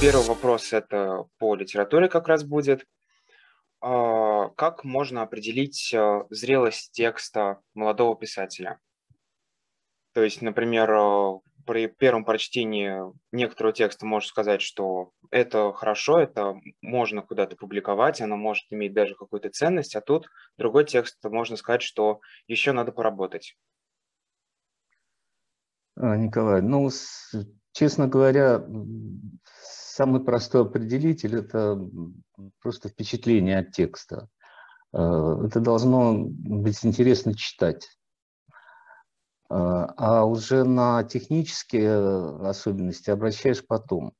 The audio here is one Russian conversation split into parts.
Первый вопрос это по литературе как раз будет. А, как можно определить э, зрелость текста молодого писателя? То есть, например, э, при первом прочтении некоторого текста можешь сказать, что это хорошо, это можно куда-то публиковать, оно может иметь даже какую-то ценность, а тут другой текст можно сказать, что еще надо поработать. А, Николай, ну, честно говоря, самый простой определитель – это просто впечатление от текста. Э, это должно быть интересно читать. Э, а уже на технические особенности обращаешь потом.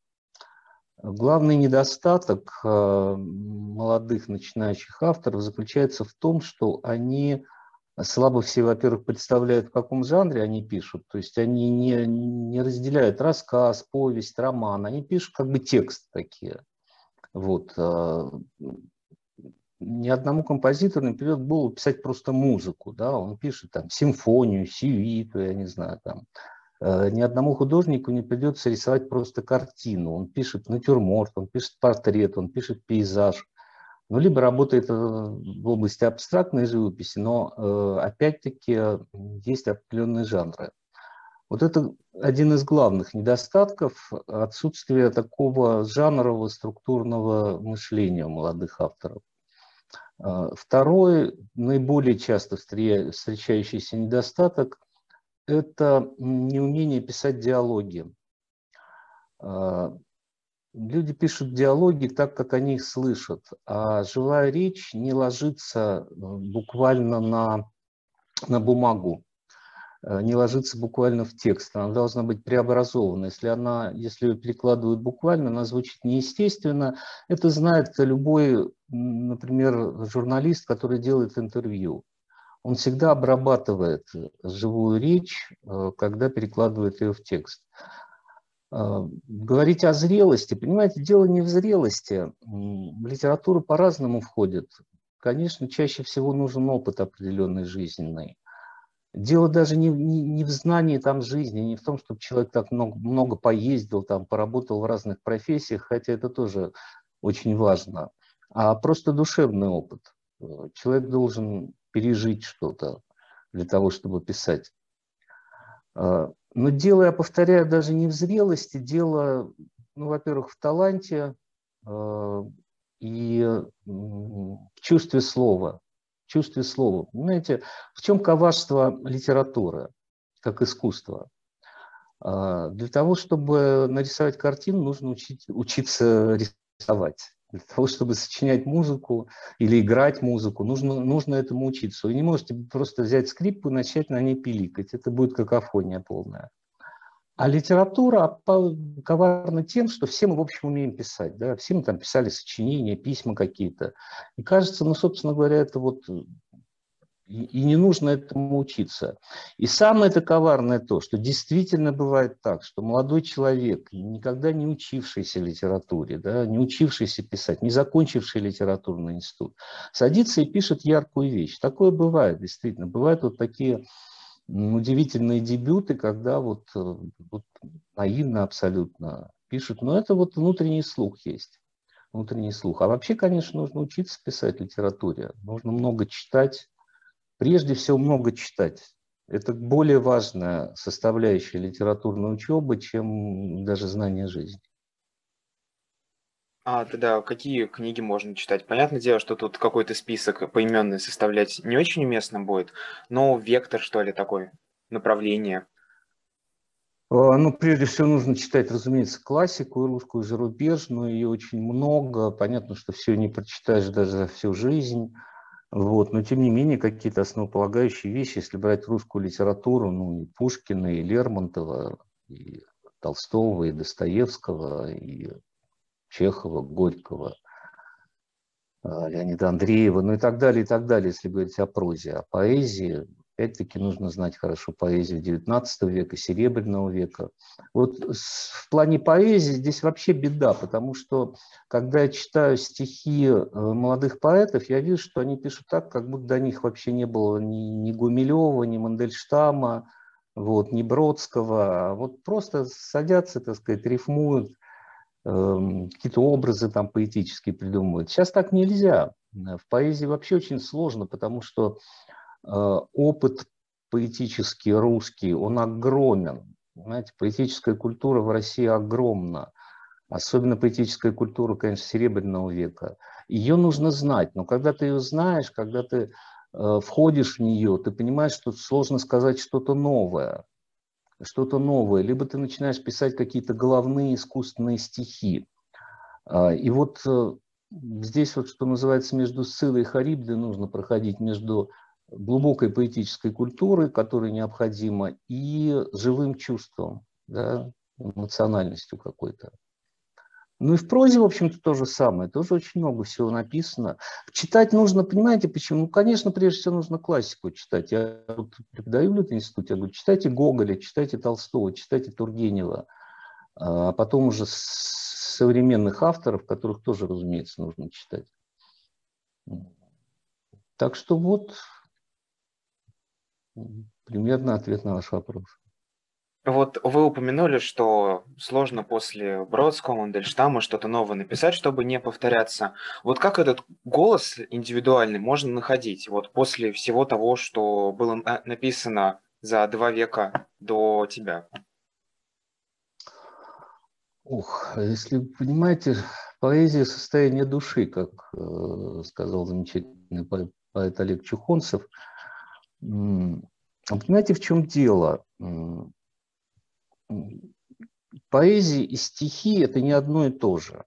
Главный недостаток э, молодых начинающих авторов заключается в том, что они слабо все, во-первых, представляют, в каком жанре они пишут. То есть они не, не разделяют рассказ, повесть, роман. Они пишут как бы текст такие. Вот. А, ни одному композитору в голову писать просто музыку. Да? Он пишет там симфонию, сюиту, я не знаю, там. А, ни одному художнику не придется рисовать просто картину. Он пишет натюрморт, он пишет портрет, он пишет пейзаж ну, либо работает э, в области абстрактной живописи, но э, опять-таки есть определенные жанры. Вот это один из главных недостатков отсутствия такого жанрового структурного мышления у молодых авторов. Э, второй, наиболее часто встречающийся недостаток – это неумение писать диалоги. Люди пишут диалоги так, как они их слышат, а живая речь не ложится э, буквально на, на бумагу, э, не ложится буквально в текст, она должна быть преобразована. Если, она, если ее перекладывают буквально, она звучит неестественно. Это знает любой, например, журналист, который делает интервью. Он всегда обрабатывает живую речь, э, когда перекладывает ее в текст. А, говорить о зрелости, понимаете, дело не в зрелости. В литературу по-разному входит. Конечно, чаще всего нужен опыт определенный жизненный. Дело даже не, не, не в знании там жизни, не в том, чтобы человек так много, много поездил, там, поработал в разных профессиях, хотя это тоже очень важно, а просто душевный опыт. Человек должен пережить что-то для того, чтобы писать. А, но дело, я повторяю, даже не в зрелости, дело, ну, во-первых, в таланте э, и в чувстве слова. В чувстве слова. Понимаете, в чем коварство литературы, как искусства? Э, для того, чтобы нарисовать картину, нужно учить, учиться рисовать. Для того, чтобы сочинять музыку или играть музыку, нужно, нужно этому учиться. Вы не можете просто взять скрипку и начать на ней пиликать. Это будет какофония полная. А литература коварна тем, что все мы, в общем, умеем писать. Да? Все мы там писали сочинения, письма какие-то. И кажется, ну, собственно говоря, это вот и, не нужно этому учиться. И самое это коварное то, что действительно бывает так, что молодой человек, никогда не учившийся литературе, да, не учившийся писать, не закончивший литературный институт, садится и пишет яркую вещь. Такое бывает, действительно. Бывают вот такие удивительные дебюты, когда вот, э, вот наивно абсолютно пишут. Но это вот внутренний слух есть. Внутренний слух. А вообще, конечно, нужно учиться писать литературе. Нужно много читать, Прежде всего, много читать. Это более важная составляющая литературной учебы, чем даже знание жизни. А тогда какие книги можно читать? Понятное дело, что тут какой-то список поименный составлять не очень уместно будет, но вектор, что ли, такой, направление. А, ну, прежде всего, нужно читать, разумеется, классику русскую, зарубежную, ее очень много. Понятно, что все не прочитаешь даже всю жизнь. Вот. Но тем не менее какие-то основополагающие вещи, если брать русскую литературу, ну и Пушкина, и Лермонтова, и Толстого, и Достоевского, и Чехова, Горького, а, Леонида Андреева, ну и так далее, и так далее, если говорить о прозе, о поэзии, Опять-таки нужно знать хорошо поэзию XIX века, Серебряного века. Вот в плане поэзии здесь вообще беда, потому что когда я читаю стихи э, молодых поэтов, я вижу, что они пишут так, как будто до них вообще не было ни, ни Гумилева, ни Мандельштама, вот, ни Бродского. А вот просто садятся, так сказать, рифмуют. эм, какие-то образы там поэтические придумывать. Сейчас так нельзя. В поэзии вообще очень сложно, потому что э, опыт поэтический русский, он огромен. Знаете, поэтическая культура в России огромна. Особенно поэтическая культура, конечно, Серебряного века. Ее нужно знать, но когда ты ее знаешь, когда ты э, входишь в нее, ты понимаешь, что сложно сказать что-то новое. Что-то новое. Либо ты начинаешь писать какие-то головные искусственные стихи. Э, и вот э, здесь вот, что называется, между Сцилой и Харибдой нужно проходить, между глубокой поэтической культурой, которая необходима, и живым чувством, да, эмоциональностью какой-то. Ну и в прозе, в общем-то, то же самое. Тоже очень много всего написано. Читать нужно, понимаете, почему? Ну, конечно, прежде всего нужно классику читать. Я вот преподаю в Литинституте, я говорю, читайте Гоголя, читайте Толстого, читайте Тургенева. А потом уже современных авторов, которых тоже, разумеется, нужно читать. Так что вот примерно ответ на ваш вопрос. Вот вы упомянули, что сложно после Бродского, Мандельштама что-то новое написать, чтобы не повторяться. Вот как этот голос индивидуальный можно находить вот после всего того, что было написано за два века до тебя? Ух, если вы понимаете, поэзия – состояние души, как э, сказал замечательный поэт Олег Чухонцев. Понимаете, в чем дело? Поэзия и стихи – это не одно и то же.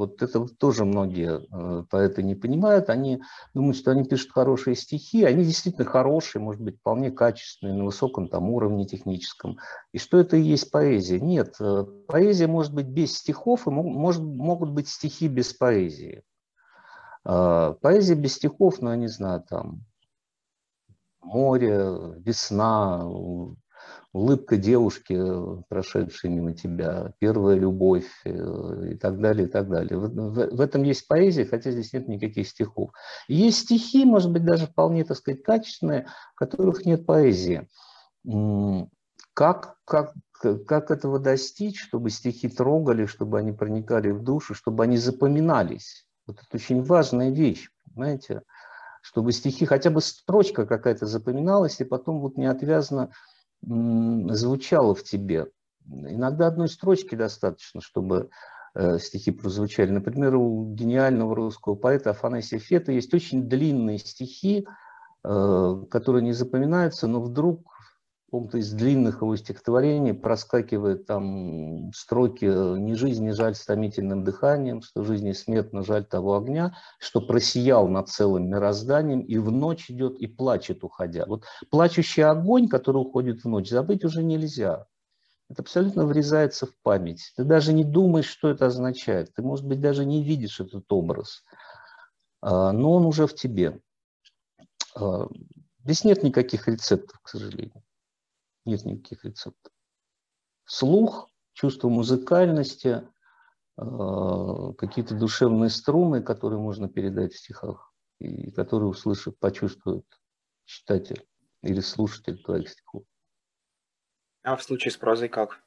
Вот это тоже многие э, поэты не понимают. Они думают, что они пишут хорошие стихи. Они действительно хорошие, может быть, вполне качественные, на высоком там уровне техническом. И что это и есть поэзия? Нет, э, поэзия может быть без стихов, и может, могут быть стихи без поэзии. А, поэзия без стихов, ну, я не знаю, там, море, весна, улыбка девушки, прошедшей мимо тебя, первая любовь э, и так далее, и так далее. В, в, в этом есть поэзия, хотя здесь нет никаких стихов. есть стихи, может быть, даже вполне, так сказать, качественные, в которых нет поэзии. Как, как, как этого достичь, чтобы стихи трогали, чтобы они проникали в душу, чтобы они запоминались? Вот это очень важная вещь, понимаете? Чтобы стихи, хотя бы строчка какая-то запоминалась, и потом вот неотвязно звучало в тебе. Иногда одной строчки достаточно, чтобы э, стихи прозвучали. Например, у гениального русского поэта Афанасия Фета есть очень длинные стихи, э, которые не запоминаются, но вдруг каком-то из длинных его стихотворений проскакивает там строки «Ни жизнь, не жаль с томительным дыханием, что жизнь и смерть, но жаль того огня, что просиял над целым мирозданием, и в ночь идет и плачет, уходя». Вот плачущий огонь, который уходит в ночь, забыть уже нельзя. Это абсолютно врезается в память. Ты даже не думаешь, что это означает. Ты, может быть, даже не видишь этот образ. А, но он уже в тебе. А, здесь нет никаких рецептов, к сожалению. Нет никаких рецептов. Слух, чувство музыкальности, э, какие-то душевные струны, которые можно передать в стихах, и которые услышит, почувствует читатель или слушатель твоих стихов. А в случае с прозой как?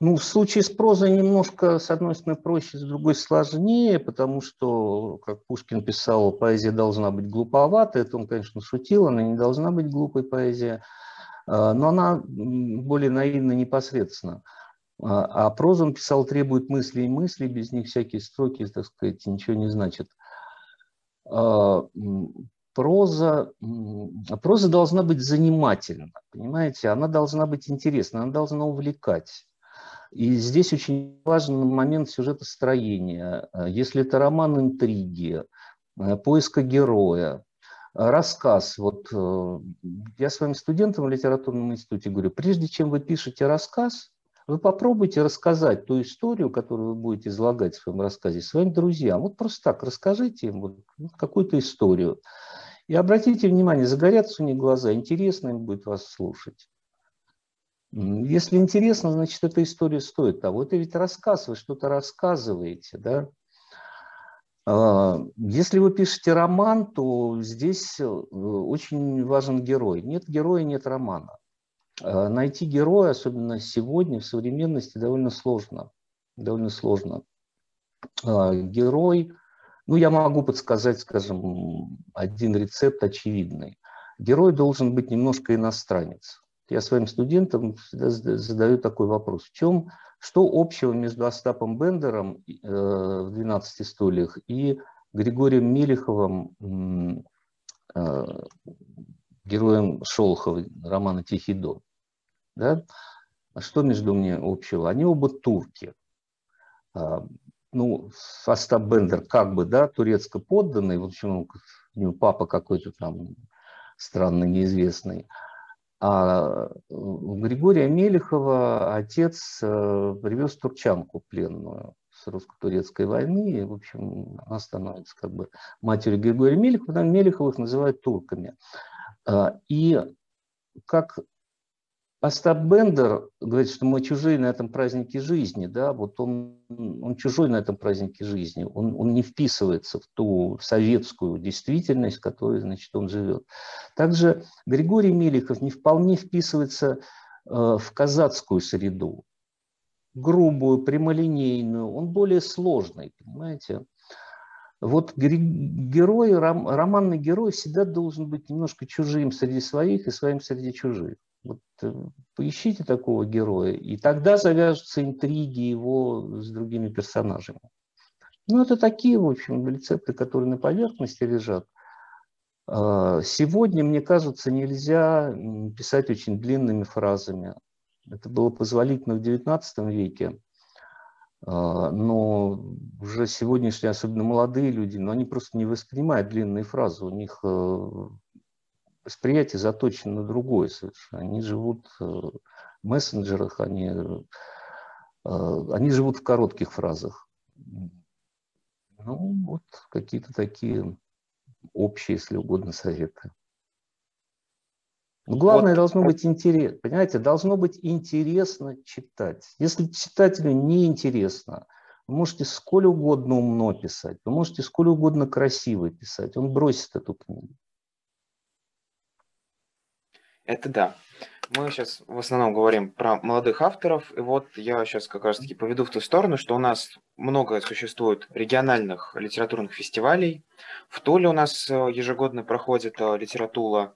Ну, в случае с прозой немножко, с одной стороны, проще, с другой сложнее, потому что, как Пушкин писал, поэзия должна быть глуповатой. Это он, конечно, шутил, она не должна быть глупой поэзия. А, но она более наивна непосредственно. А, а прозу он писал требует мысли и мысли, без них всякие строки, так сказать, ничего не значат. А, проза, проза должна быть занимательна, понимаете? Она должна быть интересна, она должна увлекать. И здесь очень важен момент сюжетостроения. Если это роман интриги, поиска героя, рассказ. Вот э, я своим студентам в литературном институте говорю, прежде чем вы пишете рассказ, вы попробуйте рассказать ту историю, которую вы будете излагать в своем рассказе своим друзьям. Вот просто так расскажите им вот, какую-то историю. И обратите внимание, загорятся у них глаза, интересно им будет вас слушать. Если интересно, значит, эта история стоит того. Это ведь рассказ, вы что-то рассказываете, да? А, если вы пишете роман, то здесь э, очень важен герой. Нет героя, нет романа. найти героя, особенно сегодня, в современности, довольно сложно. Довольно сложно. Герой, ну, я могу подсказать, скажем, один рецепт очевидный. Герой должен быть немножко иностранец. Я своим студентам задаю такой вопрос. В чем, что общего между Остапом Бендером э, в «12 стульях» и Григорием Мелеховым, э, героем Шолохова, романа «Тихий дон». Да? А что между ними общего? Они оба турки. А, ну, Остап Бендер как бы, да, турецко подданный, в общем, у него папа какой-то там странно неизвестный. А Григория Мелехова отец э, привез турчанку пленную с русско-турецкой войны. И, в общем, она становится как бы матерью Григория Мелехова. Там Мелеховых называют турками. А, и как Остап Бендер говорит, что мы чужие на этом празднике жизни, да, вот он, он чужой на этом празднике жизни, он, он не вписывается в ту советскую действительность, в которой, значит, он живет. Также Григорий Меликов не вполне вписывается э, в казацкую среду, грубую, прямолинейную, он более сложный, понимаете. Вот герой, романный герой всегда должен быть немножко чужим среди своих и своим среди чужих. Вот э, поищите такого героя, и тогда завяжутся интриги его с другими персонажами. Ну, это такие, в общем, рецепты, которые на поверхности лежат. А, сегодня, мне кажется, нельзя писать очень длинными фразами. Это было позволительно в XIX веке, а, но уже сегодняшние, особенно молодые люди, но они просто не воспринимают длинные фразы. У них э, восприятие заточено на другое совершенно. Они живут э, в мессенджерах, они, э, они живут в коротких фразах. Ну, вот какие-то такие общие, если угодно, советы. Но главное, вот. должно быть интересно. Понимаете, должно быть интересно читать. Если читателю не интересно, вы можете сколь угодно умно писать, вы можете сколь угодно красиво писать, он бросит эту книгу. Это да. Мы сейчас в основном говорим про молодых авторов, и вот я сейчас как раз-таки поведу в ту сторону, что у нас много существует региональных литературных фестивалей. В Туле у нас э, ежегодно проходит э, литература,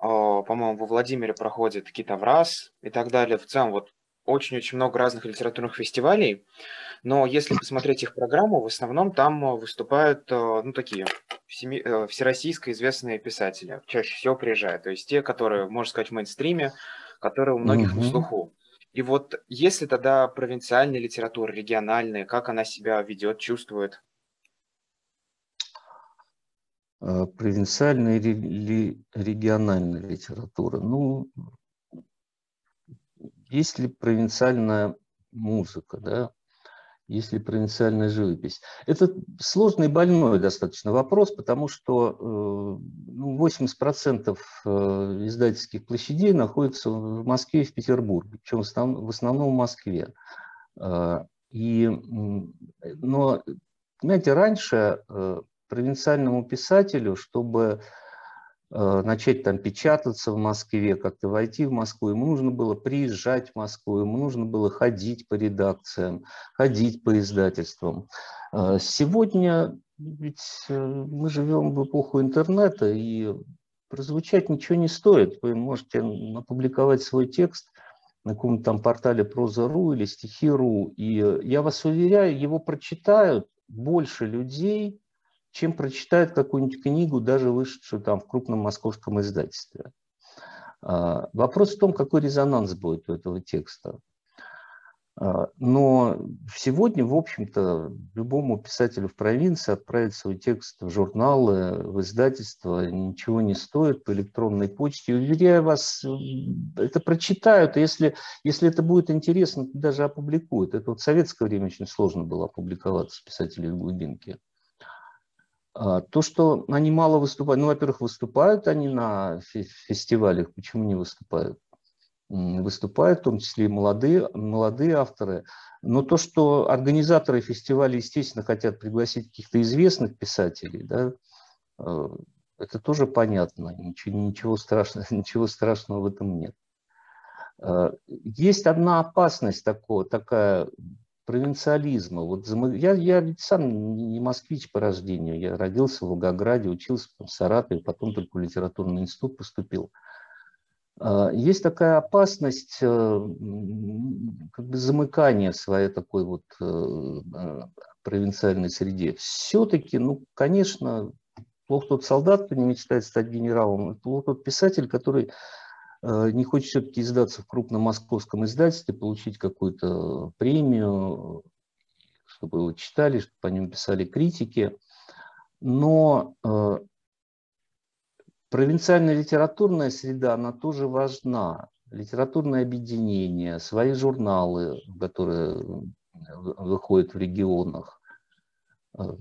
э, по-моему, во Владимире проходит Китаврас и так далее. В целом вот очень-очень много разных литературных фестивалей, но если посмотреть их программу, в основном там выступают, ну, такие всеми, э, всероссийско известные писатели чаще всего приезжают. То есть те, которые, можно сказать, в мейнстриме, которые у многих угу. на слуху. И вот если тогда провинциальная литература, региональная, как она себя ведет, чувствует? Э, провинциальная или региональная литература? Ну, есть ли провинциальная музыка, да? Если провинциальная живопись. Это сложный больной достаточно вопрос, потому что 80% э, ну, э, издательских площадей находятся в Москве и в Петербурге, причем в основном в Москве. Э, и, но, понимаете, раньше провинциальному писателю, чтобы начать там печататься в Москве, как-то войти в Москву. Ему нужно было приезжать в Москву, ему нужно было ходить по редакциям, ходить по издательствам. Э, сегодня ведь э, мы живем в эпоху интернета, и прозвучать ничего не стоит. Вы можете опубликовать свой текст на каком-то там портале Проза.ру или Стихи.ру, и я вас уверяю, его прочитают больше людей, чем прочитают какую-нибудь книгу, даже вышедшую там в крупном московском издательстве. А, вопрос в том, какой резонанс будет у этого текста. А, но сегодня, в общем-то, любому писателю в провинции отправить свой текст в журналы, в издательство ничего не стоит по электронной почте. Уверяю вас, это прочитают, и если, если это будет интересно, даже опубликуют. Это вот в советское время очень сложно было опубликоваться писателю в глубинке. А, то, что они мало выступают, ну, во-первых, выступают они на фестивалях, почему не выступают? Выступают, в том числе и молодые, молодые авторы. Но то, что организаторы фестиваля, естественно, хотят пригласить каких-то известных писателей, да, э, это тоже понятно, ничего, ничего, страшного, ничего страшного в этом нет. Э, есть одна опасность такого, такая провинциализма. Вот я, я сам не москвич по рождению. Я родился в Волгограде, учился в Саратове, потом только в литературный институт поступил. Э, есть такая опасность э, как бы замыкания в своей такой вот провинциальной среде. Все-таки, ну, конечно, плохо тот солдат, кто не мечтает стать генералом, плохо тот писатель, который Э, не хочет все-таки издаться в крупном московском издательстве, получить какую-то премию, чтобы его читали, чтобы по нему писали критики. Но э, провинциальная литературная среда, она тоже важна. Литературное объединение, свои журналы, которые выходят в регионах. Э,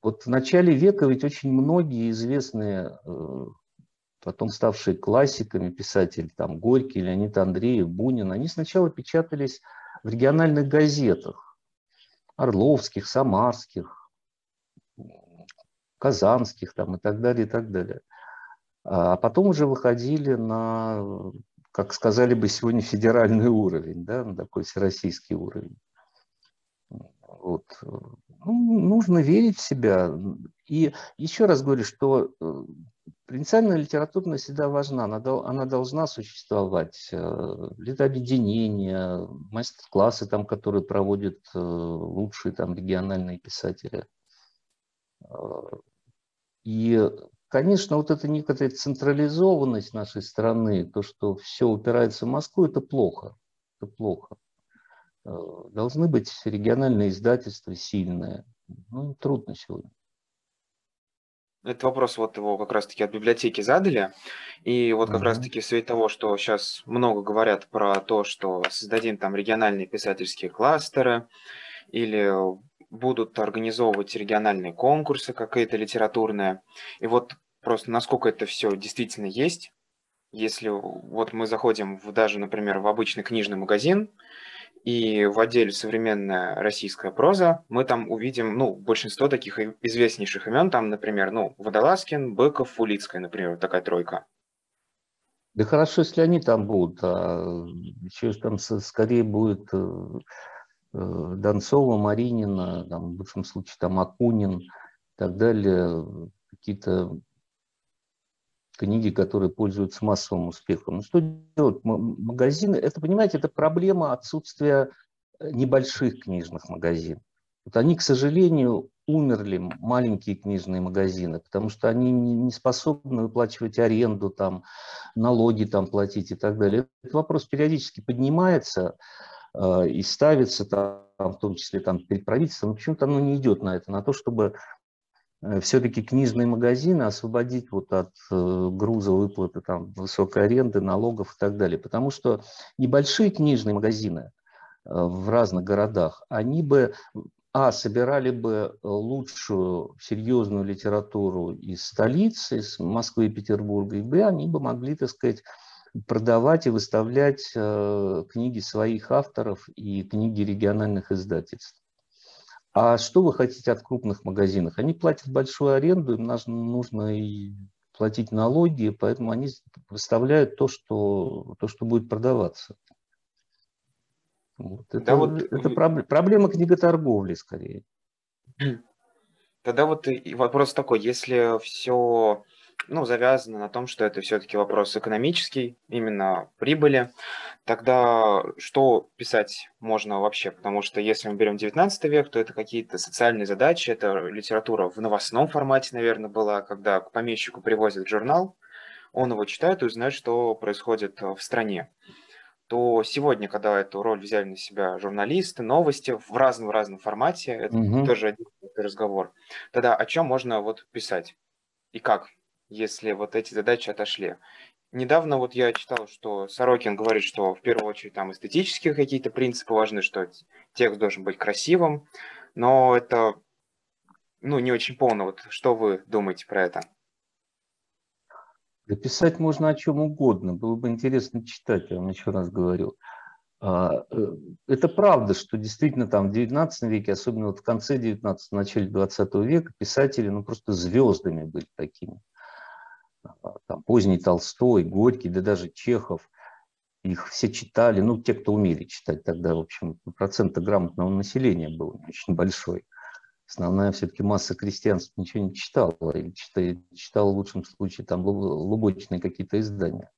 вот в начале века ведь очень многие известные потом ставшие классиками писатели, там Горький, Леонид Андреев, Бунин, они сначала печатались в региональных газетах, орловских, самарских, казанских там, и так далее, и так далее. А потом уже выходили на, как сказали бы сегодня, федеральный уровень, да, на такой всероссийский уровень. Вот. Ну, нужно верить в себя. И еще раз говорю, что э, Провинциальная литературная всегда важна, она, она должна существовать. Э, литобъединения, мастер-классы, там, которые проводят э, лучшие там, региональные писатели. Э, и, конечно, вот эта некоторая централизованность нашей страны, то, что все упирается в Москву, это плохо. Это плохо. Должны быть региональные издательства сильные. Ну, трудно сегодня. Этот вопрос вот его как раз-таки от библиотеки задали. И вот как uh-huh. раз-таки в свете того, что сейчас много говорят про то, что создадим там региональные писательские кластеры или будут организовывать региональные конкурсы какие-то литературные. И вот просто насколько это все действительно есть, если вот мы заходим в, даже, например, в обычный книжный магазин, и в отделе «Современная российская проза» мы там увидим, ну, большинство таких известнейших имен, там, например, ну, Водолазкин, Быков, Фулицкая, например, такая тройка. Да хорошо, если они там будут, а еще там скорее будет э, э, Донцова, Маринина, там, в лучшем случае там Акунин и так далее, какие-то книги, которые пользуются массовым успехом. Ну что делать? Магазины, это, понимаете, это проблема отсутствия э, небольших книжных магазинов. Вот они, к сожалению, умерли, маленькие книжные магазины, потому что они не способны выплачивать аренду, там, налоги там, платить и так далее. Этот вопрос периодически поднимается э, и ставится, там, в том числе там, перед правительством, но почему-то оно не идет на это, на то, чтобы все-таки книжные магазины освободить вот от э, груза выплаты там, высокой аренды, налогов и так далее. Потому что небольшие книжные магазины э, в разных городах, они бы, а, собирали бы лучшую серьезную литературу из столицы, из Москвы и Петербурга, и, б, они бы могли, так сказать, продавать и выставлять книги своих авторов и книги региональных издательств. А что вы хотите от крупных магазинов? Они платят большую аренду, им нужно и платить налоги, поэтому они выставляют то, что, то, что будет продаваться. Вот. Это, да вот... это проблема книготорговли скорее. Тогда вот вопрос такой, если все ну, завязано на том, что это все-таки вопрос экономический, именно прибыли, тогда что писать можно вообще? Потому что если мы берем 19 век, то это какие-то социальные задачи, это литература в новостном формате, наверное, была, когда к помещику привозят журнал, он его читает и узнает, что происходит в стране то сегодня, когда эту роль взяли на себя журналисты, новости в разном-разном формате, это угу. тоже один разговор, тогда о чем можно вот писать и как? если вот эти задачи отошли. Недавно вот я читал, что Сорокин говорит, что в первую очередь там эстетические какие-то принципы важны, что текст должен быть красивым, но это ну, не очень полно. Вот что вы думаете про это? Да писать можно о чем угодно. Было бы интересно читать, я вам еще раз говорю. А, э, это правда, что действительно там в 19 веке, особенно вот в конце 19 начале 20 века, писатели ну, просто звездами были такими там, поздний Толстой, Горький, да даже Чехов. их все читали, ну, те, кто умели читать тогда, в общем, процента грамотного населения был очень большой. Основная все-таки масса крестьянства ничего не читала, или читала, читала в лучшем случае там лубочные какие-то издания.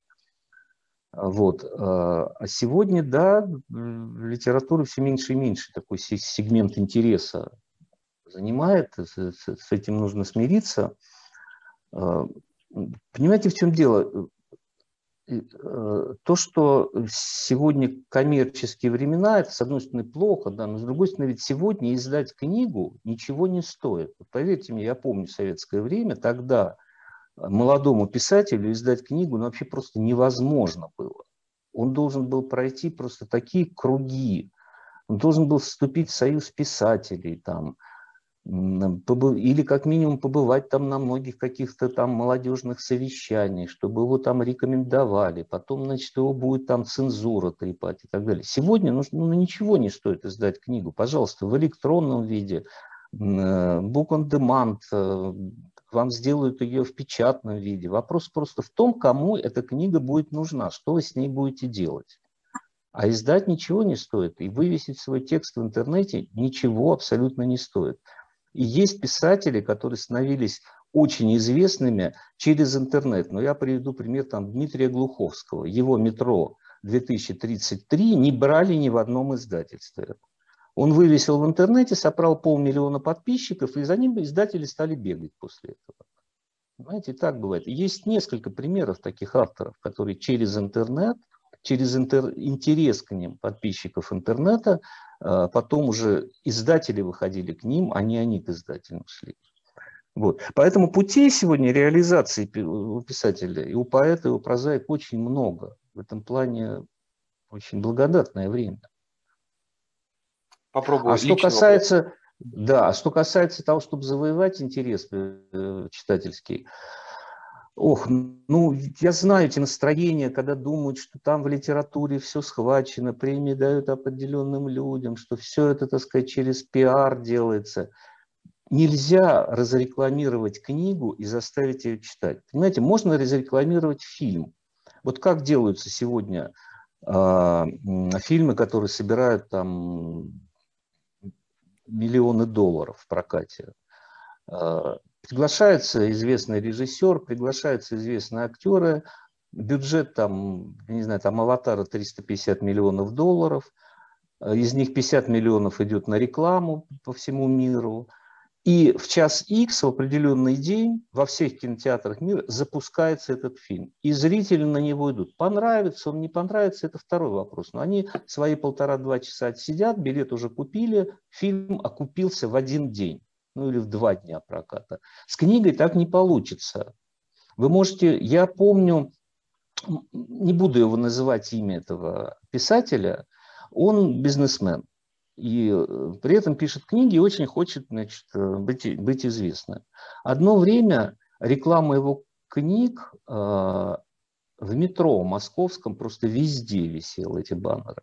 Вот. А, а сегодня, да, литература все меньше и меньше такой сегмент интереса занимает, с этим нужно смириться. Понимаете, в чем дело? Э, то, что сегодня коммерческие времена, это, с одной стороны, плохо, да, но с другой стороны, ведь сегодня издать книгу ничего не стоит. Поверьте мне, я помню советское время, тогда молодому писателю издать книгу ну, вообще просто невозможно было. Он должен был пройти просто такие круги, он должен был вступить в союз писателей, там, или как минимум побывать там на многих каких-то там молодежных совещаниях, чтобы его там рекомендовали, потом, значит, его будет там цензура трепать и так далее. Сегодня ну, ну, ничего не стоит издать книгу, пожалуйста, в электронном виде, э, book on demand, э, вам сделают ее в печатном виде. Вопрос просто в том, кому эта книга будет нужна, что вы с ней будете делать. А издать ничего не стоит, и вывесить свой текст в интернете ничего абсолютно не стоит. И есть писатели, которые становились очень известными через интернет. Но я приведу пример там, Дмитрия Глуховского. Его «Метро 2033» не брали ни в одном издательстве. Он вывесил в интернете, собрал полмиллиона подписчиков, и за ним издатели стали бегать после этого. Знаете, так бывает. Есть несколько примеров таких авторов, которые через интернет, через интер, интерес к ним подписчиков интернета потом уже издатели выходили к ним, а не они к издателям шли. Вот. Поэтому путей сегодня реализации у писателя и у поэта, и у прозаика очень много. В этом плане очень благодатное время. Попробую. А что касается, да, а что касается того, чтобы завоевать интерес э, читательский, Ох, ну, я знаю эти настроения, когда думают, что там в литературе все схвачено, премии дают определенным людям, что все это, так сказать, через пиар делается. Нельзя разрекламировать книгу и заставить ее читать. Понимаете, можно разрекламировать фильм. Вот как делаются сегодня э, фильмы, которые собирают там миллионы долларов в прокате. Приглашается известный режиссер, приглашаются известные актеры, бюджет там, не знаю, там «Аватара» 350 миллионов долларов, э, из них 50 миллионов идет на рекламу по всему миру. И в час X в определенный день во всех кинотеатрах мира запускается этот фильм. И зрители на него идут. Понравится он, не понравится, это второй вопрос. Но они свои полтора-два часа сидят, билет уже купили, фильм окупился в один день ну или в два дня проката. С книгой так не получится. Вы можете, я помню, не буду его называть имя этого писателя, он бизнесмен. И э, при этом пишет книги и очень хочет значит, э, быть, быть известным. Одно время реклама его книг э, в метро московском просто везде висела эти баннеры.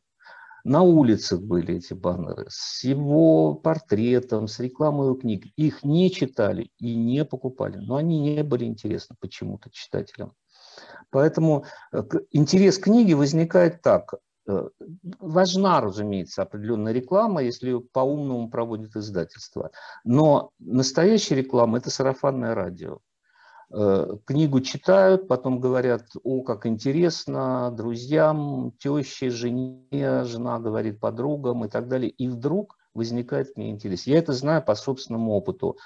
На улицах были эти баннеры с его портретом, с рекламой его книг. Их не читали и не покупали, но они не были интересны почему-то читателям. Поэтому э, интерес книги возникает так. Э, важна, разумеется, определенная реклама, если ее по-умному проводит издательство. Но настоящая реклама – это сарафанное радио. Э, книгу читают, потом говорят, о, как интересно, друзьям, теще, жене, жена говорит подругам и так далее. И вдруг возникает к ней интерес. Я это знаю по собственному опыту.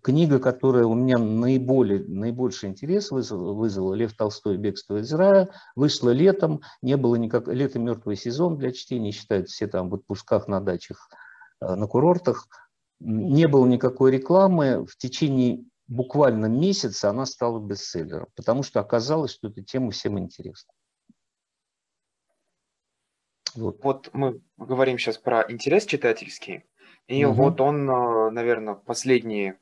Книга, которая у меня наиболее, наибольший интерес вызвала, вызвала «Лев Толстой. Бегство из рая», вышла летом, не было никак... Лето – мертвый сезон для чтения, считают все там в отпусках на дачах, э, на курортах. Не было никакой рекламы. В течение буквально месяц она стала бестселлером, потому что оказалось, что эта тема всем интересна. Вот. вот мы говорим сейчас про интерес читательский, и угу. вот он, э, наверное, последний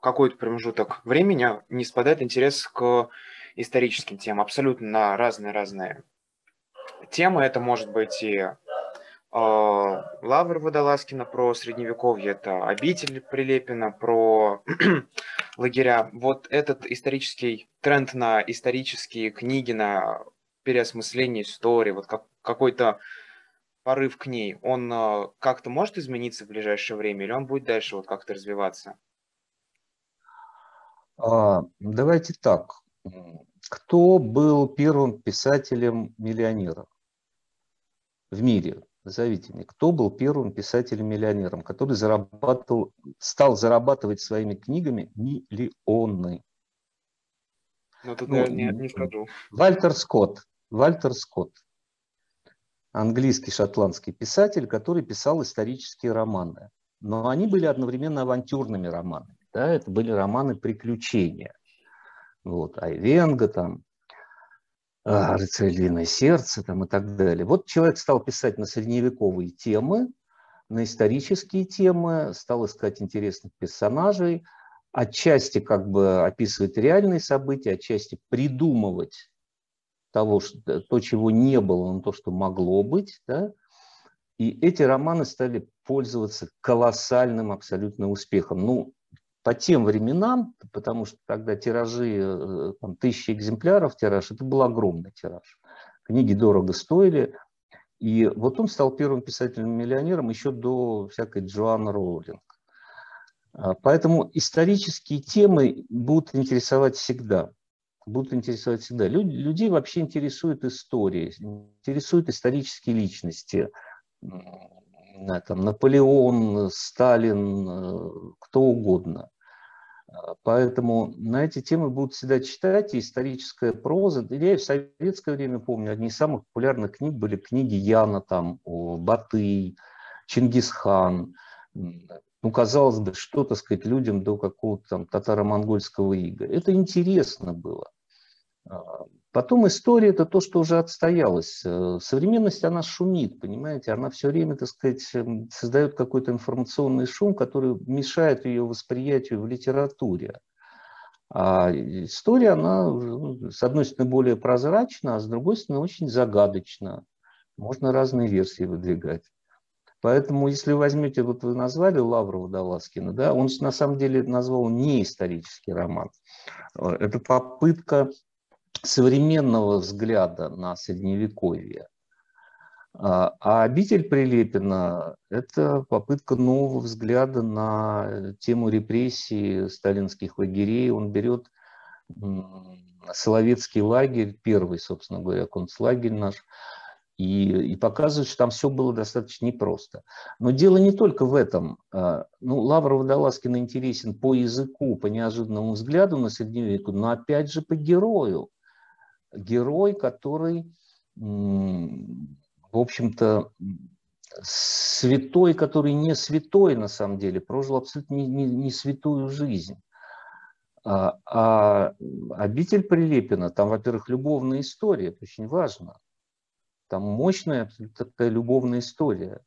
какой-то промежуток времени не спадает интерес к историческим темам, абсолютно на разные-разные темы. Это может быть и Лавр Водолазкина про средневековье, это обитель Прилепина про лагеря. Вот этот исторический тренд на исторические книги, на переосмысление истории, вот как, какой-то порыв к ней, он э, как-то может измениться в ближайшее время, или он будет дальше вот как-то развиваться? А, давайте так. Кто был первым писателем-миллионером в мире? Назовите мне, кто был первым писателем-миллионером, который зарабатывал, стал зарабатывать своими книгами миллионы? Ну, тут ну, я не, не скажу. Вальтер Скотт. Вальтер Скотт. Английский шотландский писатель, который писал исторические романы. Но они были одновременно авантюрными романами. Да? Это были романы приключения. Вот, Айвенга там, «Рыцарь длинное сердце» там, и так далее. Вот человек стал писать на средневековые темы, на исторические темы, стал искать интересных персонажей, отчасти как бы описывать реальные события, отчасти придумывать того, что, то, чего не было, но то, что могло быть. Да? И эти романы стали пользоваться колоссальным абсолютно успехом. Ну, по тем временам, потому что тогда тиражи, э, там, тысячи экземпляров тираж, это был огромный тираж. Книги дорого стоили. И вот он стал первым писателем-миллионером еще до всякой Джоанны Роулинг. А, поэтому исторические темы будут интересовать всегда. Будут интересовать всегда. Люди, людей вообще интересует история, интересуют исторические личности. Там, Наполеон, Сталин, э, кто угодно. А, поэтому на эти темы будут всегда читать, и историческая проза. Я и в советское время помню, одни из самых популярных книг были книги Яна, там, о Батый, Чингисхан, ну, казалось бы, что, так сказать, людям до какого-то там татаро-монгольского ига. Это интересно было. Потом история – это то, что уже отстоялось. Э, современность, она шумит, понимаете? Она все время, так сказать, эм, создает какой-то информационный шум, который мешает ее восприятию в литературе. А история, она, ну, с одной стороны, более прозрачна, а с другой стороны, очень загадочна. Можно разные версии выдвигать. Поэтому, если возьмете, вот вы назвали Лаврова Даваскина, да, он на самом деле назвал не исторический роман. Э, это попытка современного взгляда на Средневековье. А, а «Обитель Прилепина» – это попытка нового взгляда на тему репрессий сталинских лагерей. Он берет Соловецкий лагерь, первый, собственно говоря, концлагерь наш, и, и показывает, что там все было достаточно непросто. Но дело не только в этом. А, ну, Лавр Водолазкин интересен по языку, по неожиданному взгляду на средневековье, но опять же по герою. Герой, который, в общем-то, святой, который не святой на самом деле, прожил абсолютно не, не, не святую жизнь. А, а обитель Прилепина, там, во-первых, любовная история, это очень важно. Там мощная такая любовная история.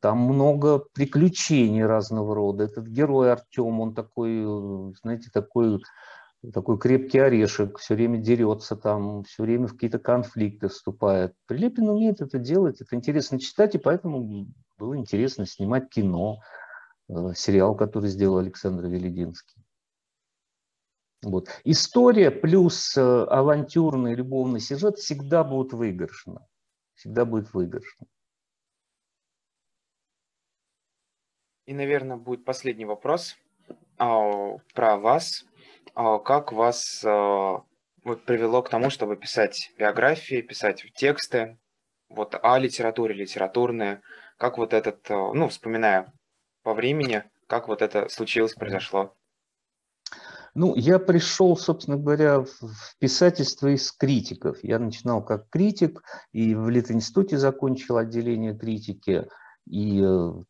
Там много приключений разного рода. Этот герой Артем, он такой, знаете, такой, такой крепкий орешек, все время дерется там, все время в какие-то конфликты вступает. Прилепин умеет это делать, это интересно читать, и поэтому было интересно снимать кино, э, сериал, который сделал Александр Велединский. Вот. История плюс э, авантюрный любовный сюжет всегда будут выигрышны. Всегда будет выигрышно. И, наверное, будет последний вопрос а, про вас. А, как вас а, вот, привело к тому, чтобы писать биографии, писать тексты, вот о литературе, литературные, как вот этот, а, ну, вспоминая по времени, как вот это случилось, произошло? Ну, я пришел, собственно говоря, в писательство из критиков. Я начинал как критик и в Литинституте закончил отделение критики. И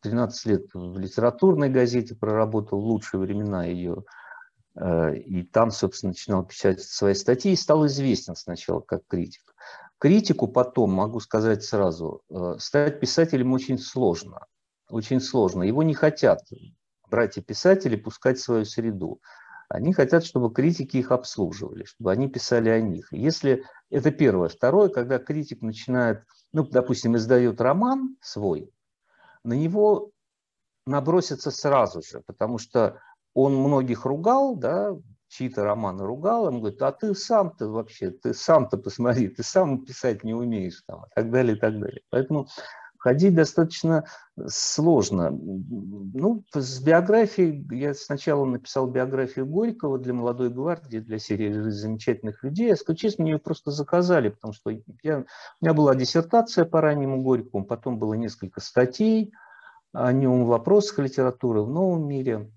13 э, лет в литературной газете проработал лучшие времена ее. Э, и там, собственно, начинал писать свои статьи и стал известен сначала как критик. Критику потом, могу сказать сразу, э, стать писателем очень сложно. Очень сложно. Его не хотят братья-писатели пускать в свою среду. Они хотят, чтобы критики их обслуживали, чтобы они писали о них. Если это первое. Второе, когда критик начинает, ну, допустим, издает роман свой, на него набросится сразу же, потому что он многих ругал, да, чьи-то романы ругал, он говорит, а ты сам-то вообще, ты сам-то посмотри, ты сам писать не умеешь, там, и так далее, и так далее. Поэтому ходить достаточно сложно. Ну, с биографией, я сначала написал биографию Горького для молодой гвардии, для серии замечательных людей. Скажу честно, мне ее просто заказали, потому что я, у меня была диссертация по раннему Горькому, потом было несколько статей о нем в вопросах литературы в новом мире.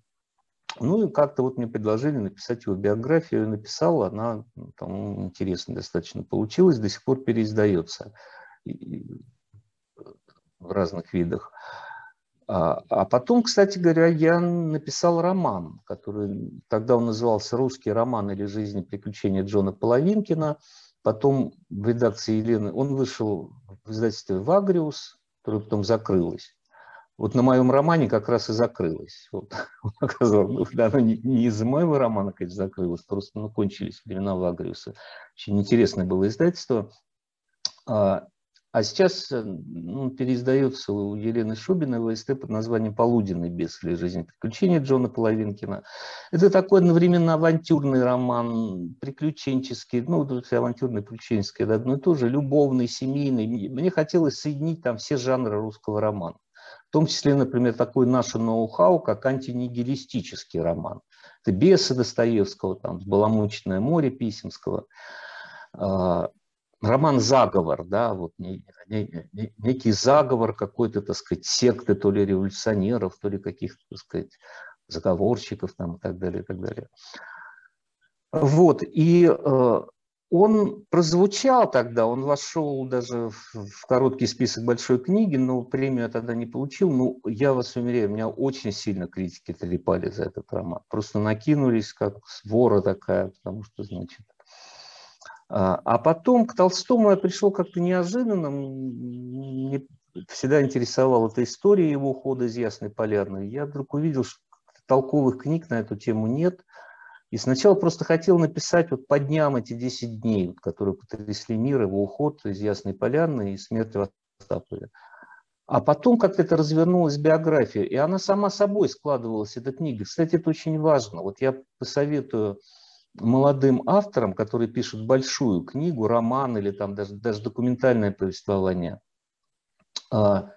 Ну и как-то вот мне предложили написать его биографию, я написал, она там, интересно достаточно получилась, до сих пор переиздается в разных видах. А, а потом, кстати говоря, я написал роман, который тогда он назывался «Русский роман или жизнь и приключения Джона Половинкина». Потом в редакции Елены, он вышел в издательстве «Вагриус», которое потом закрылось. Вот на моем романе как раз и закрылось. Вот, оказалось, да, оно не, не из-за моего романа, конечно, закрылось, просто ну, кончились времена Вагриуса. Очень интересное было издательство. А, а сейчас ну, переиздается у Елены Шубиной ВСТ под названием «Полуденный бес» или «Жизнь приключения» Джона Половинкина. Это такой одновременно авантюрный роман, приключенческий, ну, авантюрный, приключенческий, это одно и то же, любовный, семейный. Мне хотелось соединить там все жанры русского романа. В том числе, например, такой наше ноу-хау, как антинигилистический роман. Это «Бесы» Достоевского, там, «Баламучное море» Писемского а, роман «Заговор», да, вот некий заговор какой-то, так сказать, секты, то ли революционеров, то ли каких-то, так сказать, заговорщиков там и так далее, и так далее. Вот, и э, он прозвучал тогда, он вошел даже в, короткий список большой книги, но премию я тогда не получил. Ну, я вас уверяю, меня очень сильно критики трепали за этот роман. Просто накинулись, как вора такая, потому что, значит, а, а потом к Толстому я пришел как-то неожиданно. Мне всегда интересовала эта история его ухода из Ясной Полярной. Я вдруг увидел, что толковых книг на эту тему нет. И сначала просто хотел написать вот по дням эти 10 дней, которые потрясли мир, его уход из Ясной Полярной и смерть в Остапове. А потом как-то это развернулась биография, и она сама собой складывалась, эта книга. Кстати, это очень важно. Вот я посоветую молодым авторам, которые пишут большую книгу, роман или там даже, даже документальное повествование. А,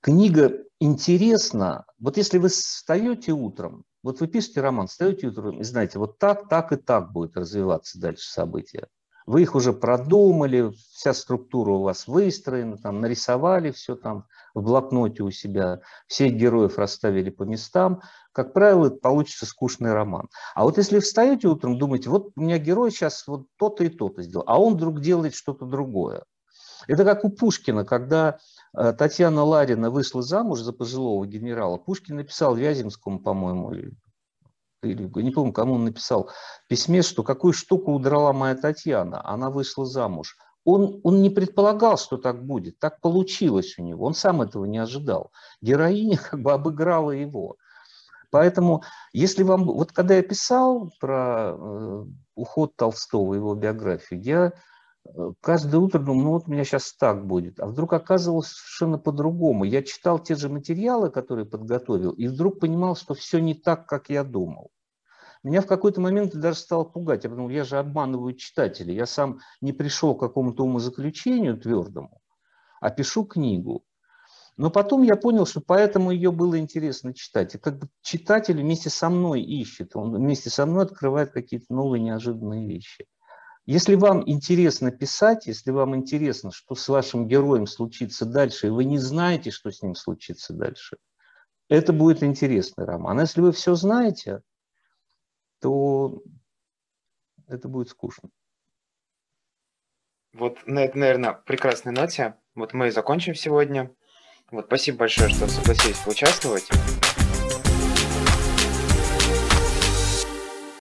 книга интересна. Вот если вы встаете утром, вот вы пишете роман, встаете утром и знаете, вот так, так и так будет развиваться дальше события. Вы их уже продумали, вся структура у вас выстроена, там, нарисовали все там в блокноте у себя, всех героев расставили по местам. Как правило, получится скучный роман. А вот если встаете утром, думаете, вот у меня герой сейчас вот то-то и то-то сделал, а он вдруг делает что-то другое. Это как у Пушкина, когда Татьяна Ларина вышла замуж за пожилого генерала. Пушкин написал Вяземскому, по-моему, или не помню, кому он написал письме, что какую штуку удрала моя Татьяна, она вышла замуж. Он, он не предполагал, что так будет, так получилось у него, он сам этого не ожидал. Героиня как бы обыграла его. Поэтому, если вам... Вот когда я писал про э, уход Толстого, его биографию, я э, каждое утро думал, ну вот у меня сейчас так будет. А вдруг оказывалось совершенно по-другому. Я читал те же материалы, которые подготовил, и вдруг понимал, что все не так, как я думал. Меня в какой-то момент даже стало пугать. Я подумал, я же обманываю читателей. Я сам не пришел к какому-то умозаключению твердому, а пишу книгу. Но потом я понял, что поэтому ее было интересно читать. И как бы читатель вместе со мной ищет, он вместе со мной открывает какие-то новые неожиданные вещи. Если вам интересно писать, если вам интересно, что с вашим героем случится дальше, и вы не знаете, что с ним случится дальше, это будет интересный роман. А если вы все знаете, то это будет скучно. Вот на этой, наверное, прекрасной ноте вот мы и закончим сегодня. Вот спасибо большое, что согласились поучаствовать.